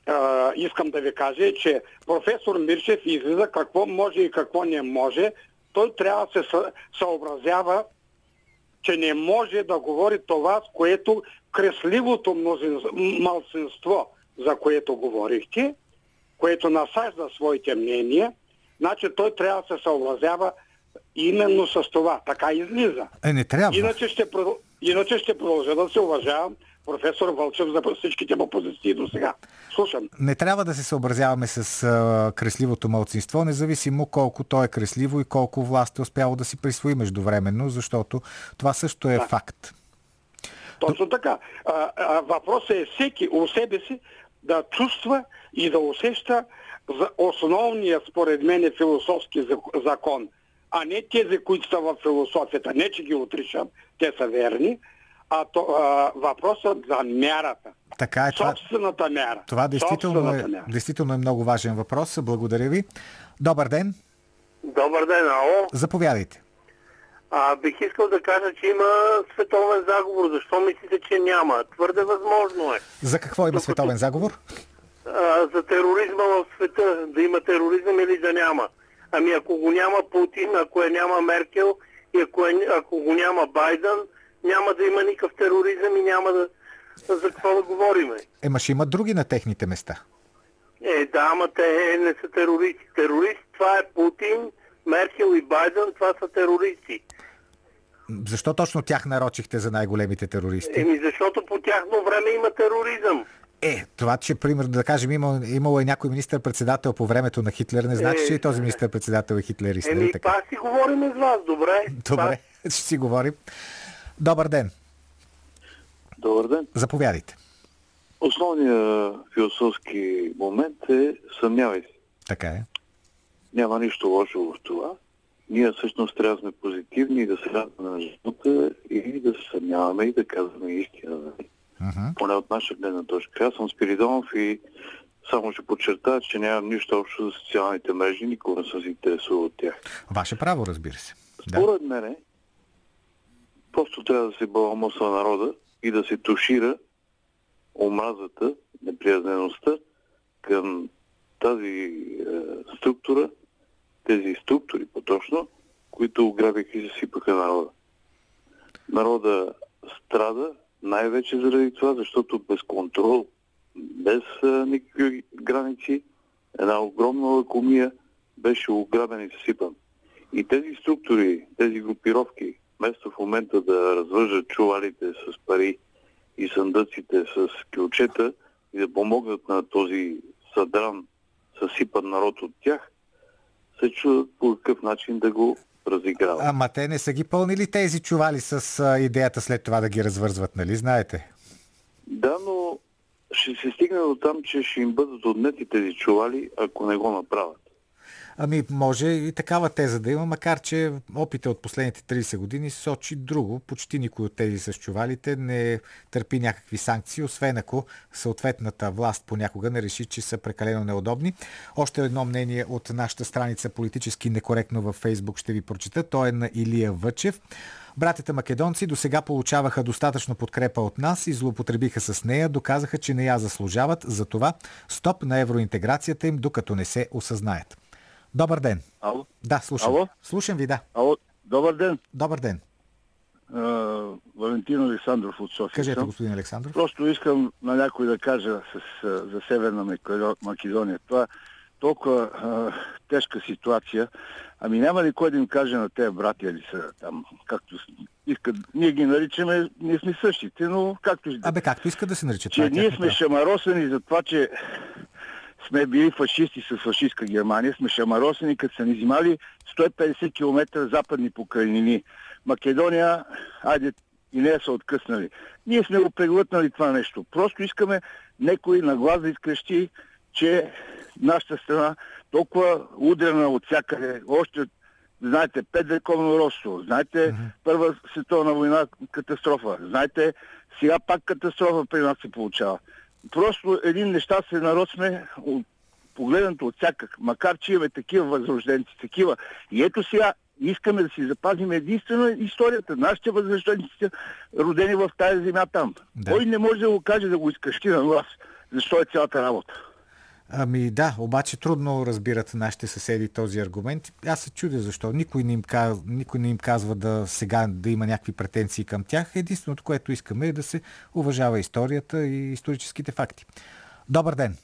а, искам да ви кажа е, че професор Мирчев излиза какво може и какво не може. Той трябва да се съ- съобразява, че не може да говори това, с което кресливото малцинство, за което говорихте, което насажда своите мнения, значи той трябва да се съобразява именно с това. Така излиза. Е, не трябва. Иначе ще, иначе ще продължа да се уважавам професор Вълчев за всичките му позиции до сега. Слушам. Не трябва да се съобразяваме с а, кресливото мълцинство, независимо колко то е кресливо и колко власт е успяло да си присвои междувременно, защото това също е Да. факт. Точно така. А, а, въпросът е всеки у себе си да чувства и да усеща за основния, според мен, философски зак- закон, а не тези, които са в философията. Не, че ги отричам, те са верни, а, то, а въпросът за мярата. Така е. Това, Собствената мяра. това действително, е, мяра. действително е много важен въпрос. Благодаря ви. Добър ден. Добър ден, ало. Заповядайте. А, бих искал да кажа, че има световен заговор. Защо мислите, че няма? Твърде възможно е. За какво има световен заговор? А, за тероризма в света. Да има тероризъм или да няма. Ами ако го няма Путин, ако я няма Меркел и ако, е, ако го няма Байден, няма да има никакъв тероризъм и няма да... За какво да говориме? Ема ще има други на техните места. Е, да, ама те не са терористи. Терорист, това е Путин, Меркел и Байден, това са терористи. Защо точно тях нарочихте за най-големите терористи? Еми, защото по тяхно време има тероризъм. Е, това, че, примерно, да кажем, имало, имало е някой министър-председател по времето на Хитлер, не значи, Е, че и този министър-председател е хитлерист. нали Еми, така? пак си говорим с вас, добре? Добре, ще си говорим. Добър ден, Добър ден. заповядайте. Основният философски момент е съмнявай се. Така е. Няма нищо лошо в това. Ние всъщност трябва да сме позитивни и да се радваме на живота и да се съмняваме и да казваме истина. Мгм. Поне от наша гледна точка. Аз съм Спиридонов и само ще подчертая, че нямам нищо общо с социалните мрежи, никога не съм се интересувал от тях. Ваше право, разбира се. Да. Според мене, просто трябва да се баламосва народа и да се тушира омразата, неприязнеността към тази е, структура, тези структури по-точно, които ограбиха и засипаха народа. Народа страда най-вече заради това, защото без контрол, без е, никакви граници, една огромна лакомия беше ограбен и засипан. И тези структури, тези групировки, вместо в момента да развържат чувалите с пари и съндъците с кюлчета и да помогнат на този съдран, съсипан народ от тях, се чудат по какъв начин да го разиграват. Ама те не са ги пълнили тези чували с идеята след това да ги развързват, нали? Знаете. Да, но ще се стигне до там, че ще им бъдат отнети тези чували, ако не го направят. Ами, може и такава теза да има, макар че опита от последните 30 години сочи друго. Почти никой от тези с чувалите не търпи някакви санкции, освен ако съответната власт понякога не реши, че са прекалено неудобни. Още едно мнение от нашата страница политически некоректно във Фейсбук ще ви прочета. То е на Илия Въчев. Братята македонци до сега получаваха достатъчно подкрепа от нас и злоупотребиха с нея, доказаха, че не я заслужават, затова стоп на евроинтеграцията им, докато не се осъзнаят. Добър ден. Ало? Да, слушам. Ало? Слушам ви, да. Ало, добър ден. Добър ден. А, Валентин Александров от София. Кажете, съм. господин Александров. Просто искам на някой да кажа с, за Северна Македо- Македония. Това толкова а, тежка ситуация. Ами няма ли кой да им каже на тези братя ли са там, както искат. Ние ги наричаме, ние сме същите, но както Абе, както искат да се наричат. че е ние сме право. шамаросани за това, че сме били фашисти с фашистска Германия, сме шамаросани, като са ни взимали 150 км западни покрайнини. Македония, айде и нея са откъснали. Ние сме го преглътнали това нещо. Просто искаме некой на глас да изкрещи, че нашата страна толкова удрена от всякъде, още знаете, пет вековно родство, знаете, Първа световна война катастрофа, знаете, сега пак катастрофа при нас се получава. Просто един нещастен народ сме, погледнато от всякак, макар че имаме такива възрожденци, такива. И ето сега искаме да си запазим единствено историята. Нашите възрожденци родени в тази земя там. Да. Кой не може да го каже да го изкръщи на глас? Защо е цялата работа? Ами да, обаче трудно разбират нашите съседи този аргумент. Аз се чудя защо. Никой не им, казва, никой не им казва да сега да има някакви претенции към тях. Единственото, което искаме е да се уважава историята и историческите факти. Добър ден.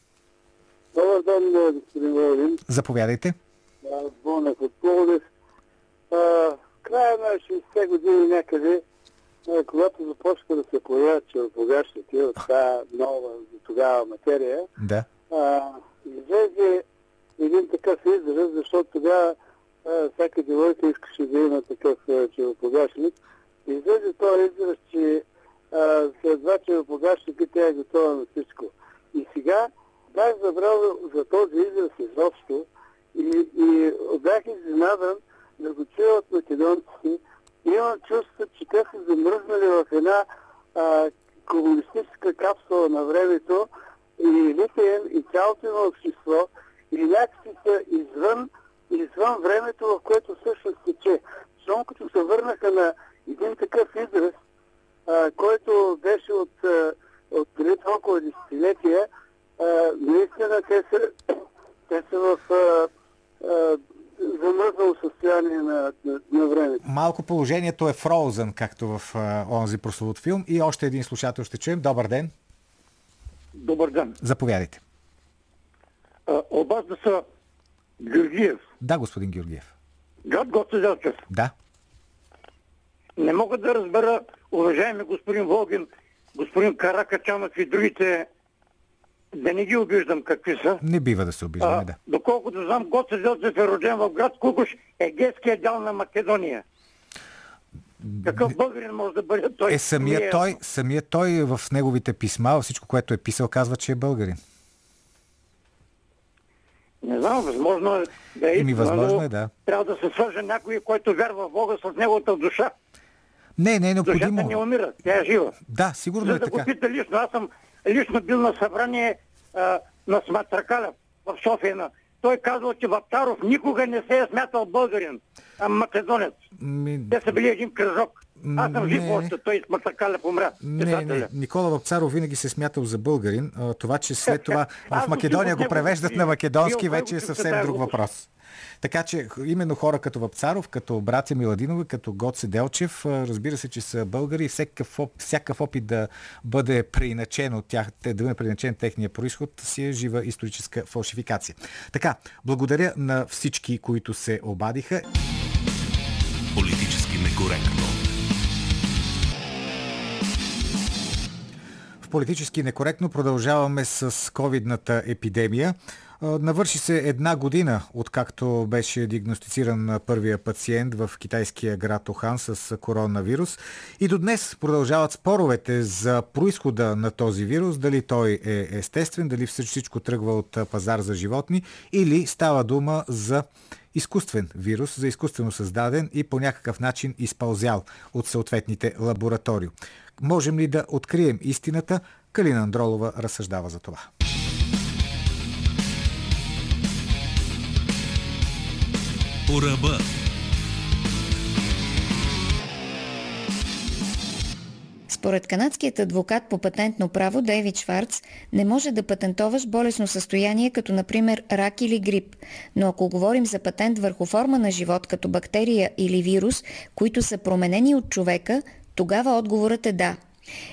Добър ден, господин Володин. Заповядайте. Бонев от Пловдив. Края на 60-те години някъде, когато започнаха да се появяват червопогащите от тази нова тогава материя, Да. А, излезе един такъв израз, защото тогава всяка девойка искаше да има такъв а, червопогашник. Излезе този израз, че а, след два червопогашника тя е готова на всичко. И сега бях забрал за този израз изобщо и, и бях изненадан да го чуя от македонците. Имам чувство, че те са замръзнали в една а, комунистическа капсула на времето и литием и цялото има общество и някакси са извън, извън времето, в което всъщност тече. Щом като се върнаха на един такъв израз, а, който беше от, от преди толкова десетилетия, наистина те са, те са в а, а, замръзнало състояние на, на, на времето. Малко положението е frozen, както в а, онзи прословут филм. И още един слушател ще чуем. Добър ден. Добър ден. Заповядайте. А, От вас да са Георгиев, Да, господин Георгиев. град Гоце Делчев. Да. Не мога да разбера, уважаеми господин Волгин, господин Каракачанов и другите да не ги обиждам какви са. Не бива да се обиждаме, А, да. доколкото знам, Гоце Делчев е роден в град Кукуш, егейския дял на Македония. Какъв българин може да бъде той? Е, самия е той, самия той в неговите писма, всичко, което е писал, казва, че е българин. Не знам, възможно е да е истина, възможно но е, да. Трябва да се свърже някой, който вярва в Бога с неговата душа. Не, не е Душата не необходимо. умира, тя е жива. Да, сигурно За е да го така. пита лично, аз съм лично бил на събрание а, на Сматракаля в София. На- Той казва, че Вапцаров никога не се е смятал българин, а македонец. Ми, Те са били един кръжок. Аз съм жив Не. още, той с Матракаля помря. Не, не. Никола Вапцаров винаги се е смятал за българин. Това, че след това в го Македония го превеждат на македонски, вече е съвсем друг въпрос. Така че именно хора като Вапцаров, като братя Миладинови, като Гоце Делчев, разбира се, че са българи и всякакъв, оп- всякакъв опит да бъде преиначен от тях, да бъде преиначен техния происход, си е жива историческа фалшификация. Така, благодаря на всички, които се обадиха. Политически некоректно. Политически некоректно продължаваме с ковидната епидемия. Навърши се една година, откакто беше диагностициран първия пациент в китайския град Охан с коронавирус. И до днес продължават споровете за происхода на този вирус, дали той е естествен, дали всичко тръгва от пазар за животни или става дума за изкуствен вирус, за изкуствено създаден и по някакъв начин изпълзял от съответните лаборатории. Можем ли да открием истината? Калина Андролова разсъждава за това. По ръба. Според канадският адвокат по патентно право Дейвид Шварц, не може да патентоваш болесно състояние, като например рак или грип. Но ако говорим за патент върху форма на живот, като бактерия или вирус, които са променени от човека, тогава отговорът е да.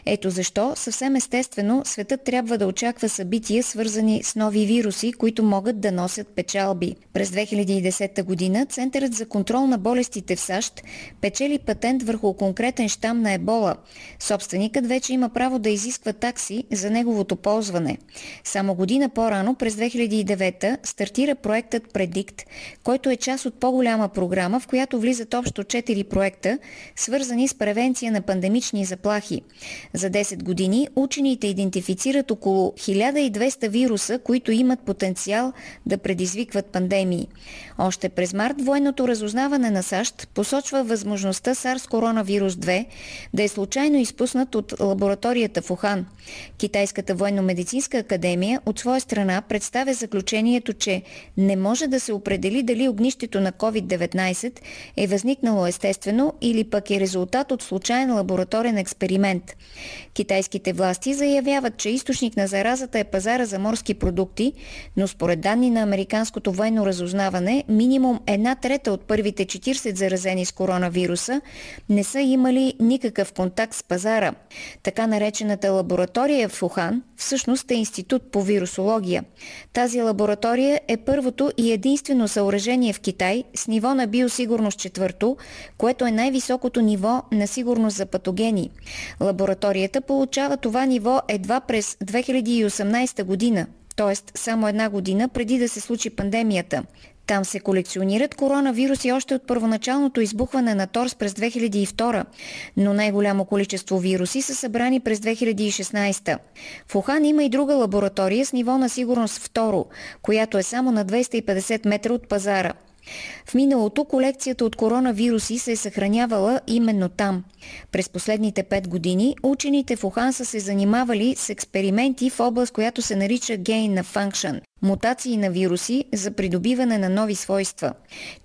Ето защо съвсем естествено светът трябва да очаква събития, свързани с нови вируси, които могат да носят печалби. През 2010 година Центърът за контрол на болестите в САЩ печели патент върху конкретен щам на ебола. Собственикът вече има право да изисква такси за неговото ползване. Само година по-рано, през 2009, стартира проектът Predict, който е част от по-голяма програма, в която влизат общо 4 проекта, свързани с превенция на пандемични заплахи. За 10 години учените идентифицират около 1200 вируса, които имат потенциал да предизвикват пандемии. Още през март военното разузнаване на САЩ посочва възможността SARS коронавирус 2 да е случайно изпуснат от лабораторията в Ухан. Китайската военно-медицинска академия от своя страна представя заключението, че не може да се определи дали огнището на COVID-19 е възникнало естествено или пък е резултат от случайен лабораторен експеримент. Китайските власти заявяват, че източник на заразата е пазара за морски продукти, но според данни на Американското военно разузнаване, минимум една трета от първите 40 заразени с коронавируса не са имали никакъв контакт с пазара. Така наречената лаборатория в Ухан всъщност е институт по вирусология. Тази лаборатория е първото и единствено съоръжение в Китай с ниво на биосигурност четвърто, което е най-високото ниво на сигурност за патогени. Лабораторията получава това ниво едва през 2018 година, т.е. само една година преди да се случи пандемията. Там се колекционират коронавируси още от първоначалното избухване на ТОРС през 2002, но най-голямо количество вируси са събрани през 2016. В Ухан има и друга лаборатория с ниво на сигурност второ, която е само на 250 метра от пазара. В миналото колекцията от коронавируси се е съхранявала именно там. През последните 5 години учените в Ухан са се занимавали с експерименти в област, която се нарича gain на function – мутации на вируси за придобиване на нови свойства.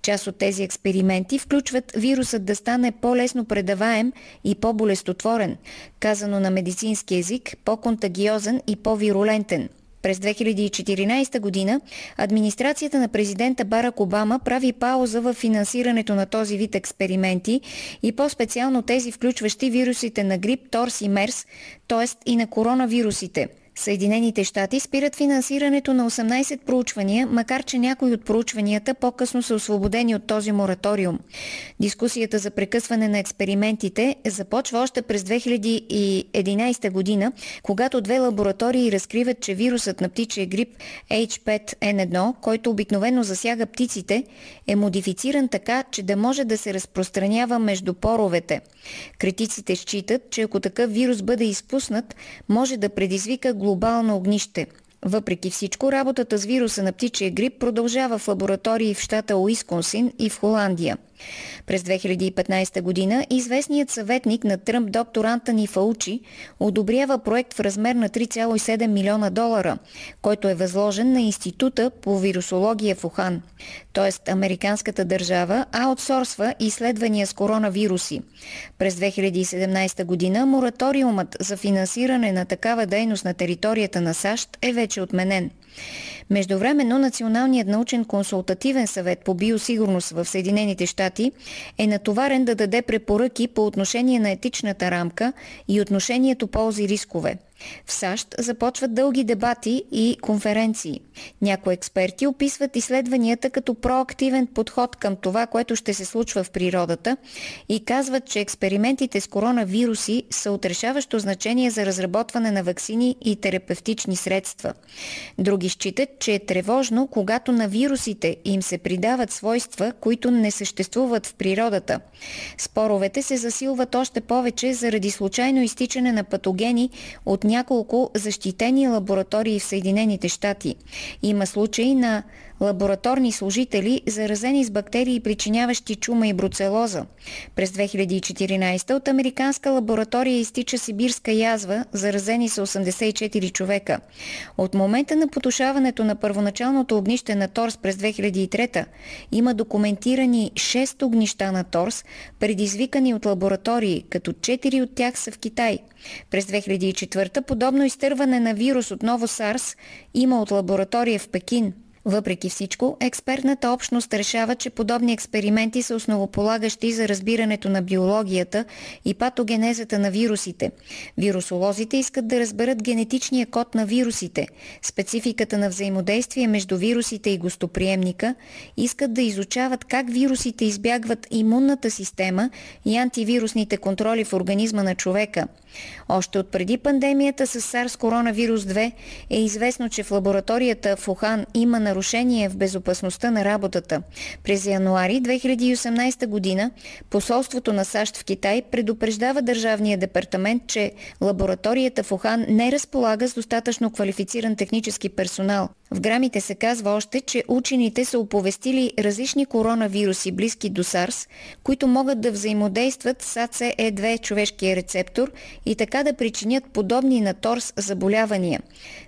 Част от тези експерименти включват вирусът да стане по-лесно предаваем и по-болестотворен, казано на медицински език, по-контагиозен и по-вирулентен – през 2014 година администрацията на президента Барак Обама прави пауза в финансирането на този вид експерименти и по-специално тези включващи вирусите на грип, торс и мерс, т.е. и на коронавирусите. Съединените щати спират финансирането на 18 проучвания, макар че някои от проучванията по-късно са освободени от този мораториум. Дискусията за прекъсване на експериментите започва още през 2011 година, когато две лаборатории разкриват, че вирусът на птичия грип H5N1, който обикновено засяга птиците, е модифициран така, че да може да се разпространява между поровете. Критиците считат, че ако такъв вирус бъде изпуснат, може да предизвика глобално огнище. Въпреки всичко, работата с вируса на птичия грип продължава в лаборатории в щата Уисконсин и в Холандия. През 2015 година известният съветник на Тръмп доктор Антони Фаучи одобрява проект в размер на 3,7 милиона долара, който е възложен на Института по вирусология в Ухан. Тоест, американската държава аутсорсва изследвания с коронавируси. През 2017 година мораториумът за финансиране на такава дейност на територията на САЩ е вече отменен. Междувременно Националният научен консултативен съвет по биосигурност в Съединените щати е натоварен да даде препоръки по отношение на етичната рамка и отношението ползи-рискове – в САЩ започват дълги дебати и конференции. Някои експерти описват изследванията като проактивен подход към това, което ще се случва в природата и казват, че експериментите с коронавируси са отрешаващо значение за разработване на вакцини и терапевтични средства. Други считат, че е тревожно, когато на вирусите им се придават свойства, които не съществуват в природата. Споровете се засилват още повече заради случайно изтичане на патогени от няколко защитени лаборатории в Съединените щати. Има случаи на лабораторни служители, заразени с бактерии, причиняващи чума и бруцелоза. През 2014 от американска лаборатория изтича сибирска язва, заразени са 84 човека. От момента на потушаването на първоначалното огнище на Торс през 2003 има документирани 6 огнища на Торс, предизвикани от лаборатории, като 4 от тях са в Китай. През 2004 подобно изтърване на вирус от ново САРС има от лаборатория в Пекин. Въпреки всичко, експертната общност решава, че подобни експерименти са основополагащи за разбирането на биологията и патогенезата на вирусите. Вирусолозите искат да разберат генетичния код на вирусите, спецификата на взаимодействие между вирусите и гостоприемника, искат да изучават как вирусите избягват имунната система и антивирусните контроли в организма на човека. Още от преди пандемията с SARS коронавирус 2 е известно, че в лабораторията в Ухан има на нарушение в безопасността на работата. През януари 2018 година посолството на САЩ в Китай предупреждава Държавния департамент, че лабораторията в Охан не разполага с достатъчно квалифициран технически персонал. В грамите се казва още, че учените са оповестили различни коронавируси, близки до САРС, които могат да взаимодействат с ACE2 човешкия рецептор и така да причинят подобни на ТОРС заболявания.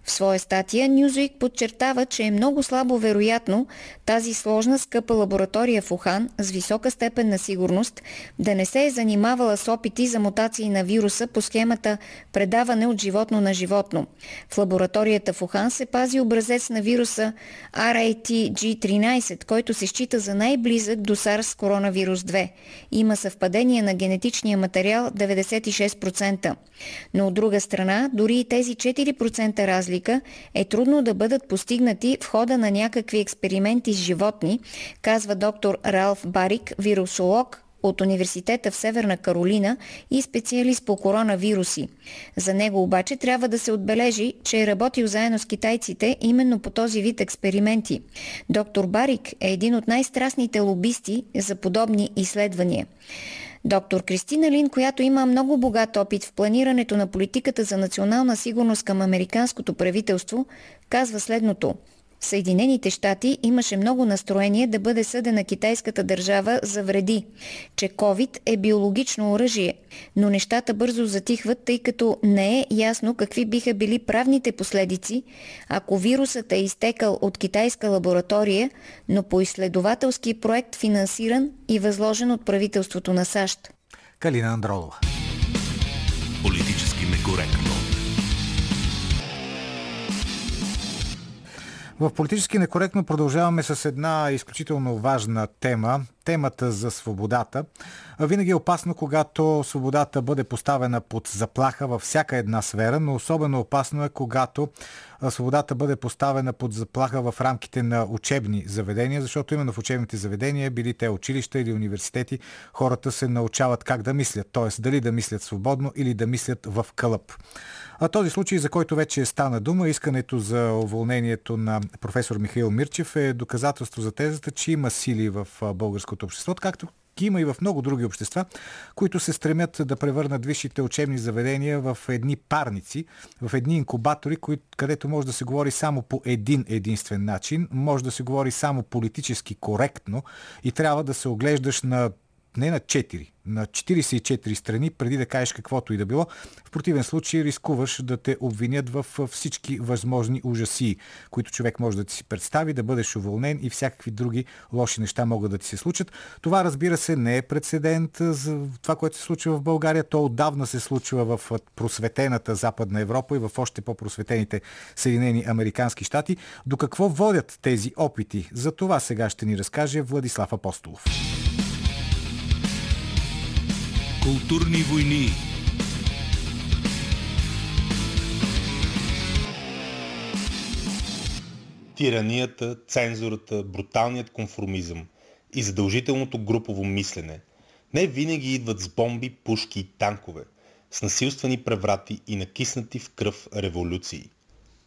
В своя статия Newsweek подчертава, че е много слабо вероятно тази сложна скъпа лаборатория в Ухан с висока степен на сигурност да не се е занимавала с опити за мутации на вируса по схемата предаване от животно на животно. В лабораторията в Ухан се пази образец на вируса RATG13, който се счита за най-близък до SARS коронавирус 2. Има съвпадение на генетичния материал 96%. Но от друга страна, дори и тези 4% разлика е трудно да бъдат постигнати в хода на някакви експерименти с животни, казва доктор Ралф Барик, вирусолог, от университета в Северна Каролина и специалист по коронавируси. За него обаче трябва да се отбележи, че е работил заедно с китайците именно по този вид експерименти. Доктор Барик е един от най-страстните лобисти за подобни изследвания. Доктор Кристина Лин, която има много богат опит в планирането на политиката за национална сигурност към американското правителство, казва следното – Съединените щати имаше много настроение да бъде съдена китайската държава за вреди, че COVID е биологично оръжие, но нещата бързо затихват, тъй като не е ясно какви биха били правните последици, ако вирусът е изтекал от китайска лаборатория, но по изследователски проект финансиран и възложен от правителството на САЩ. Калина Андролова. В политически некоректно продължаваме с една изключително важна тема. Темата за свободата. Винаги е опасно, когато свободата бъде поставена под заплаха във всяка една сфера, но особено опасно е, когато свободата бъде поставена под заплаха в рамките на учебни заведения, защото именно в учебните заведения, били те училища или университети, хората се научават как да мислят, т.е. дали да мислят свободно или да мислят в кълъп. А този случай, за който вече стана дума, искането за уволнението на професор Михаил Мирчев е доказателство за тезата, че има сили в българското общество, както има и в много други общества, които се стремят да превърнат висшите учебни заведения в едни парници, в едни инкубатори, където може да се говори само по един единствен начин, може да се говори само политически коректно и трябва да се оглеждаш на не на 4, на 44 страни, преди да кажеш каквото и да било. В противен случай рискуваш да те обвинят в всички възможни ужаси, които човек може да ти си представи, да бъдеш уволнен и всякакви други лоши неща могат да ти се случат. Това, разбира се, не е прецедент за това, което се случва в България. То отдавна се случва в просветената Западна Европа и в още по-просветените Съединени Американски щати. До какво водят тези опити? За това сега ще ни разкаже Владислав Апостолов. Културни войни. Тиранията, цензурата, бруталният конформизъм и задължителното групово мислене не винаги идват с бомби, пушки и танкове, с насилствени преврати и накиснати в кръв революции.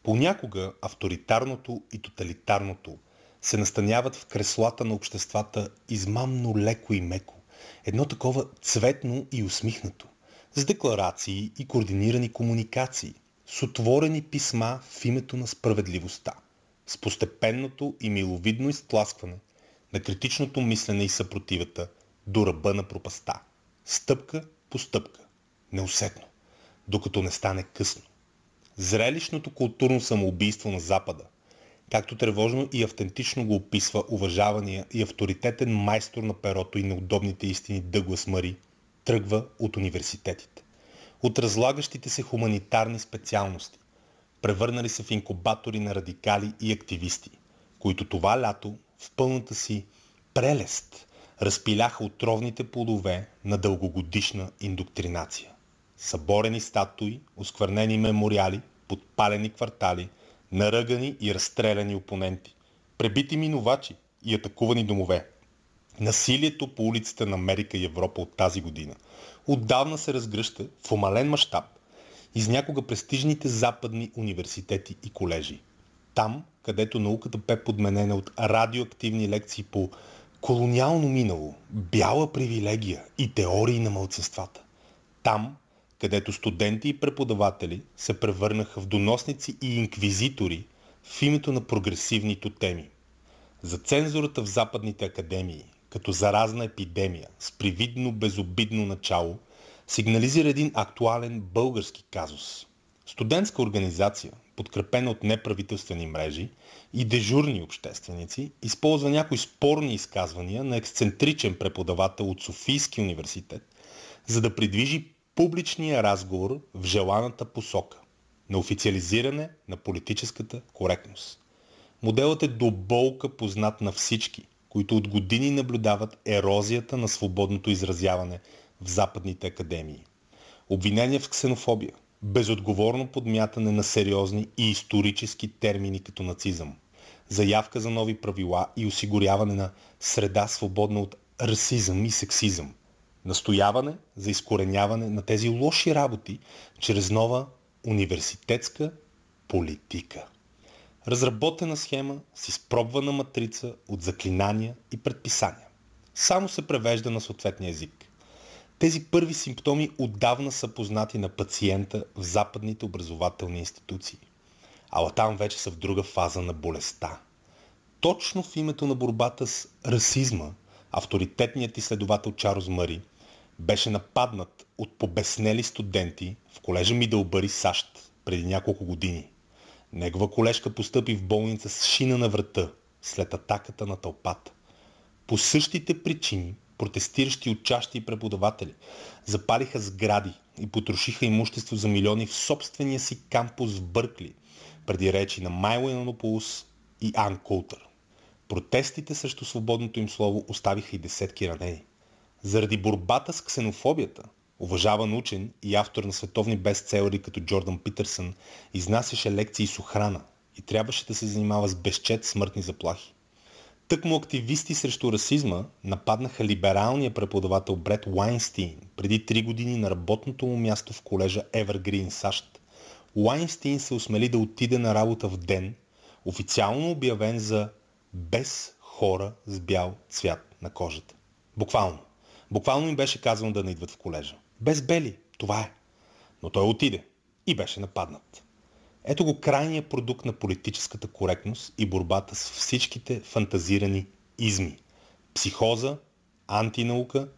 Понякога авторитарното и тоталитарното се настаняват в креслата на обществата измамно леко и меко едно такова цветно и усмихнато, с декларации и координирани комуникации, с отворени писма в името на справедливостта, с постепенното и миловидно изтласкване на критичното мислене и съпротивата до ръба на пропаста, стъпка по стъпка, неусетно, докато не стане късно. Зрелищното културно самоубийство на Запада – както тревожно и автентично го описва уважавания и авторитетен майстор на перото и на удобните истини Дъглас Мари, тръгва от университетите. От разлагащите се хуманитарни специалности, превърнали се в инкубатори на радикали и активисти, които това лято в пълната си прелест разпиляха отровните плодове на дългогодишна индоктринация. Съборени статуи, осквернени мемориали, подпалени квартали – наръгани и разстреляни опоненти, пребити минувачи и атакувани домове. Насилието по улиците на Америка и Европа от тази година отдавна се разгръща в омален мащаб из някога престижните западни университети и колежи. Там, където науката бе подменена от радиоактивни лекции по колониално минало, бяла привилегия и теории на мълцинствата. Там, където студенти и преподаватели се превърнаха в доносници и инквизитори в името на прогресивни теми. За цензурата в западните академии, като заразна епидемия с привидно безобидно начало, сигнализира един актуален български казус. Студентска организация, подкрепена от неправителствени мрежи и дежурни общественици, използва някои спорни изказвания на ексцентричен преподавател от Софийски университет, за да придвижи публичния разговор в желаната посока на официализиране на политическата коректност. Моделът е до болка познат на всички, които от години наблюдават ерозията на свободното изразяване в западните академии. Обвинения в ксенофобия, безотговорно подмятане на сериозни и исторически термини като нацизъм, заявка за нови правила и осигуряване на среда свободна от расизъм и сексизъм – настояване за изкореняване на тези лоши работи чрез нова университетска политика. Разработена схема с изпробвана матрица от заклинания и предписания. Само се превежда на съответния език. Тези първи симптоми отдавна са познати на пациента в западните образователни институции. Ала там вече са в друга фаза на болестта. Точно в името на борбата с расизма, авторитетният изследовател Чарлз Мари – беше нападнат от побеснели студенти в колежа Мидълбъри, САЩ, преди няколко години. Негова колежка постъпи в болница с шина на врата след атаката на тълпата. По същите причини протестиращи учащи и преподаватели запалиха сгради и потрошиха имущество за милиони в собствения си кампус в Бъркли, преди речи на Майло Янополус и Ан Култър. Протестите срещу свободното им слово оставиха и десетки ранени. Заради борбата с ксенофобията, уважаван учен и автор на световни бестселери като Джордан Питърсън, изнасяше лекции с охрана и трябваше да се занимава с безчет смъртни заплахи. Тъкмо активисти срещу расизма нападнаха либералния преподавател Бред Уайнстин преди три години на работното му място в колежа Евергрин, САЩ. Уайнстин се осмели да отиде на работа в ден, официално обявен за без хора с бял цвят на кожата. Буквално. Буквално им беше казано да не идват в колежа. Без бели. Това е. Но той отиде и беше нападнат. Ето го крайния продукт на политическата коректност и борбата с всичките фантазирани изми. Психоза, антинаука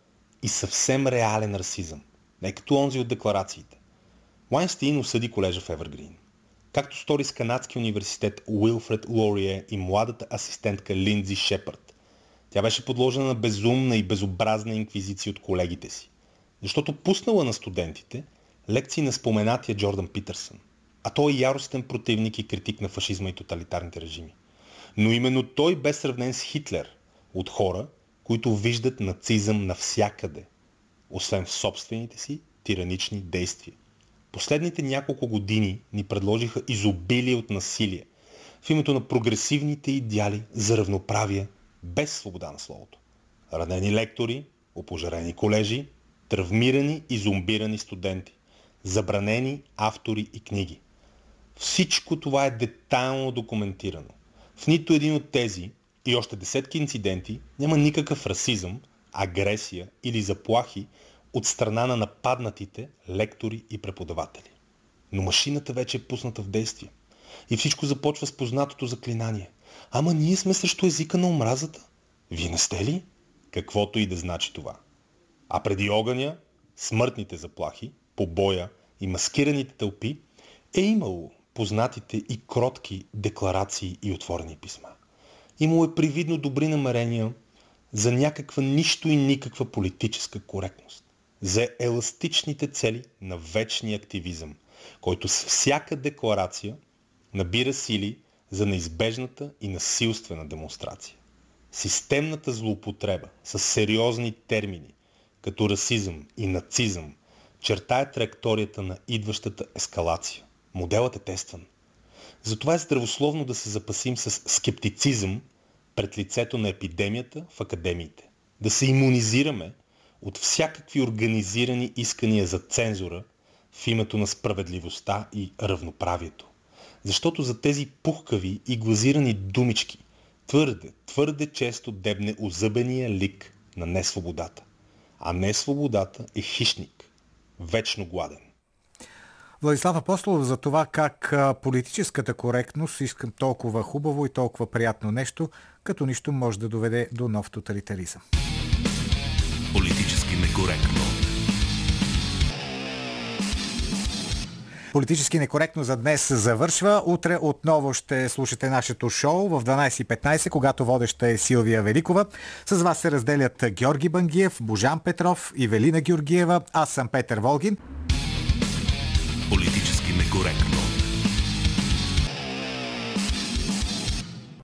и съвсем реален расизъм. Не като онзи от декларациите. Уайнстин осъди колежа в Евергрин. Както стори с канадски университет Уилфред Лорие и младата асистентка Линдзи Шепард. Тя беше подложена на безумна и безобразна инквизиция от колегите си. Защото пуснала на студентите лекции на споменатия Джордан Питърсън а той е яростен противник и критик на фашизма и тоталитарните режими. Но именно той бе сравнен с Хитлер от хора, които виждат нацизъм навсякъде, освен в собствените си тиранични действия. Последните няколко години ни предложиха изобилие от насилие в името на прогресивните идеали за равноправие без свобода на словото. Ранени лектори, опожарени колежи, травмирани и зомбирани студенти, забранени автори и книги. Всичко това е детайлно документирано. В нито един от тези и още десетки инциденти няма никакъв расизъм, агресия или заплахи от страна на нападнатите лектори и преподаватели. Но машината вече е пусната в действие. И всичко започва с познатото заклинание. Ама ние сме срещу езика на омразата. Вие не сте ли? Каквото и да значи това. А преди огъня, смъртните заплахи, побоя и маскираните тълпи е имало познатите и кротки декларации и отворени писма. Имало е привидно добри намерения за някаква нищо и никаква политическа коректност, за еластичните цели на вечния активизъм, който с всяка декларация набира сили за неизбежната и насилствена демонстрация. Системната злоупотреба с сериозни термини, като расизъм и нацизъм, чертая траекторията на идващата ескалация. Моделът е тестван. Затова е здравословно да се запасим с скептицизъм пред лицето на епидемията в академиите. Да се иммунизираме от всякакви организирани искания за цензура в името на справедливостта и равноправието. Защото за тези пухкави и глазирани думички твърде, твърде често дебне озъбения лик на несвободата. А несвободата е хищник, вечно гладен. Владислав Апостолов за това как политическата коректност искам толкова хубаво и толкова приятно нещо, като нищо може да доведе до нов тоталитаризъм. Политически некоректно. Политически некоректно за днес завършва. Утре отново ще слушате нашето шоу в 12.15, когато водеща е Силвия Великова. С вас се разделят Георги Бангиев, Божан Петров и Велина Георгиева. Аз съм Петър Волгин. Политически некоректно.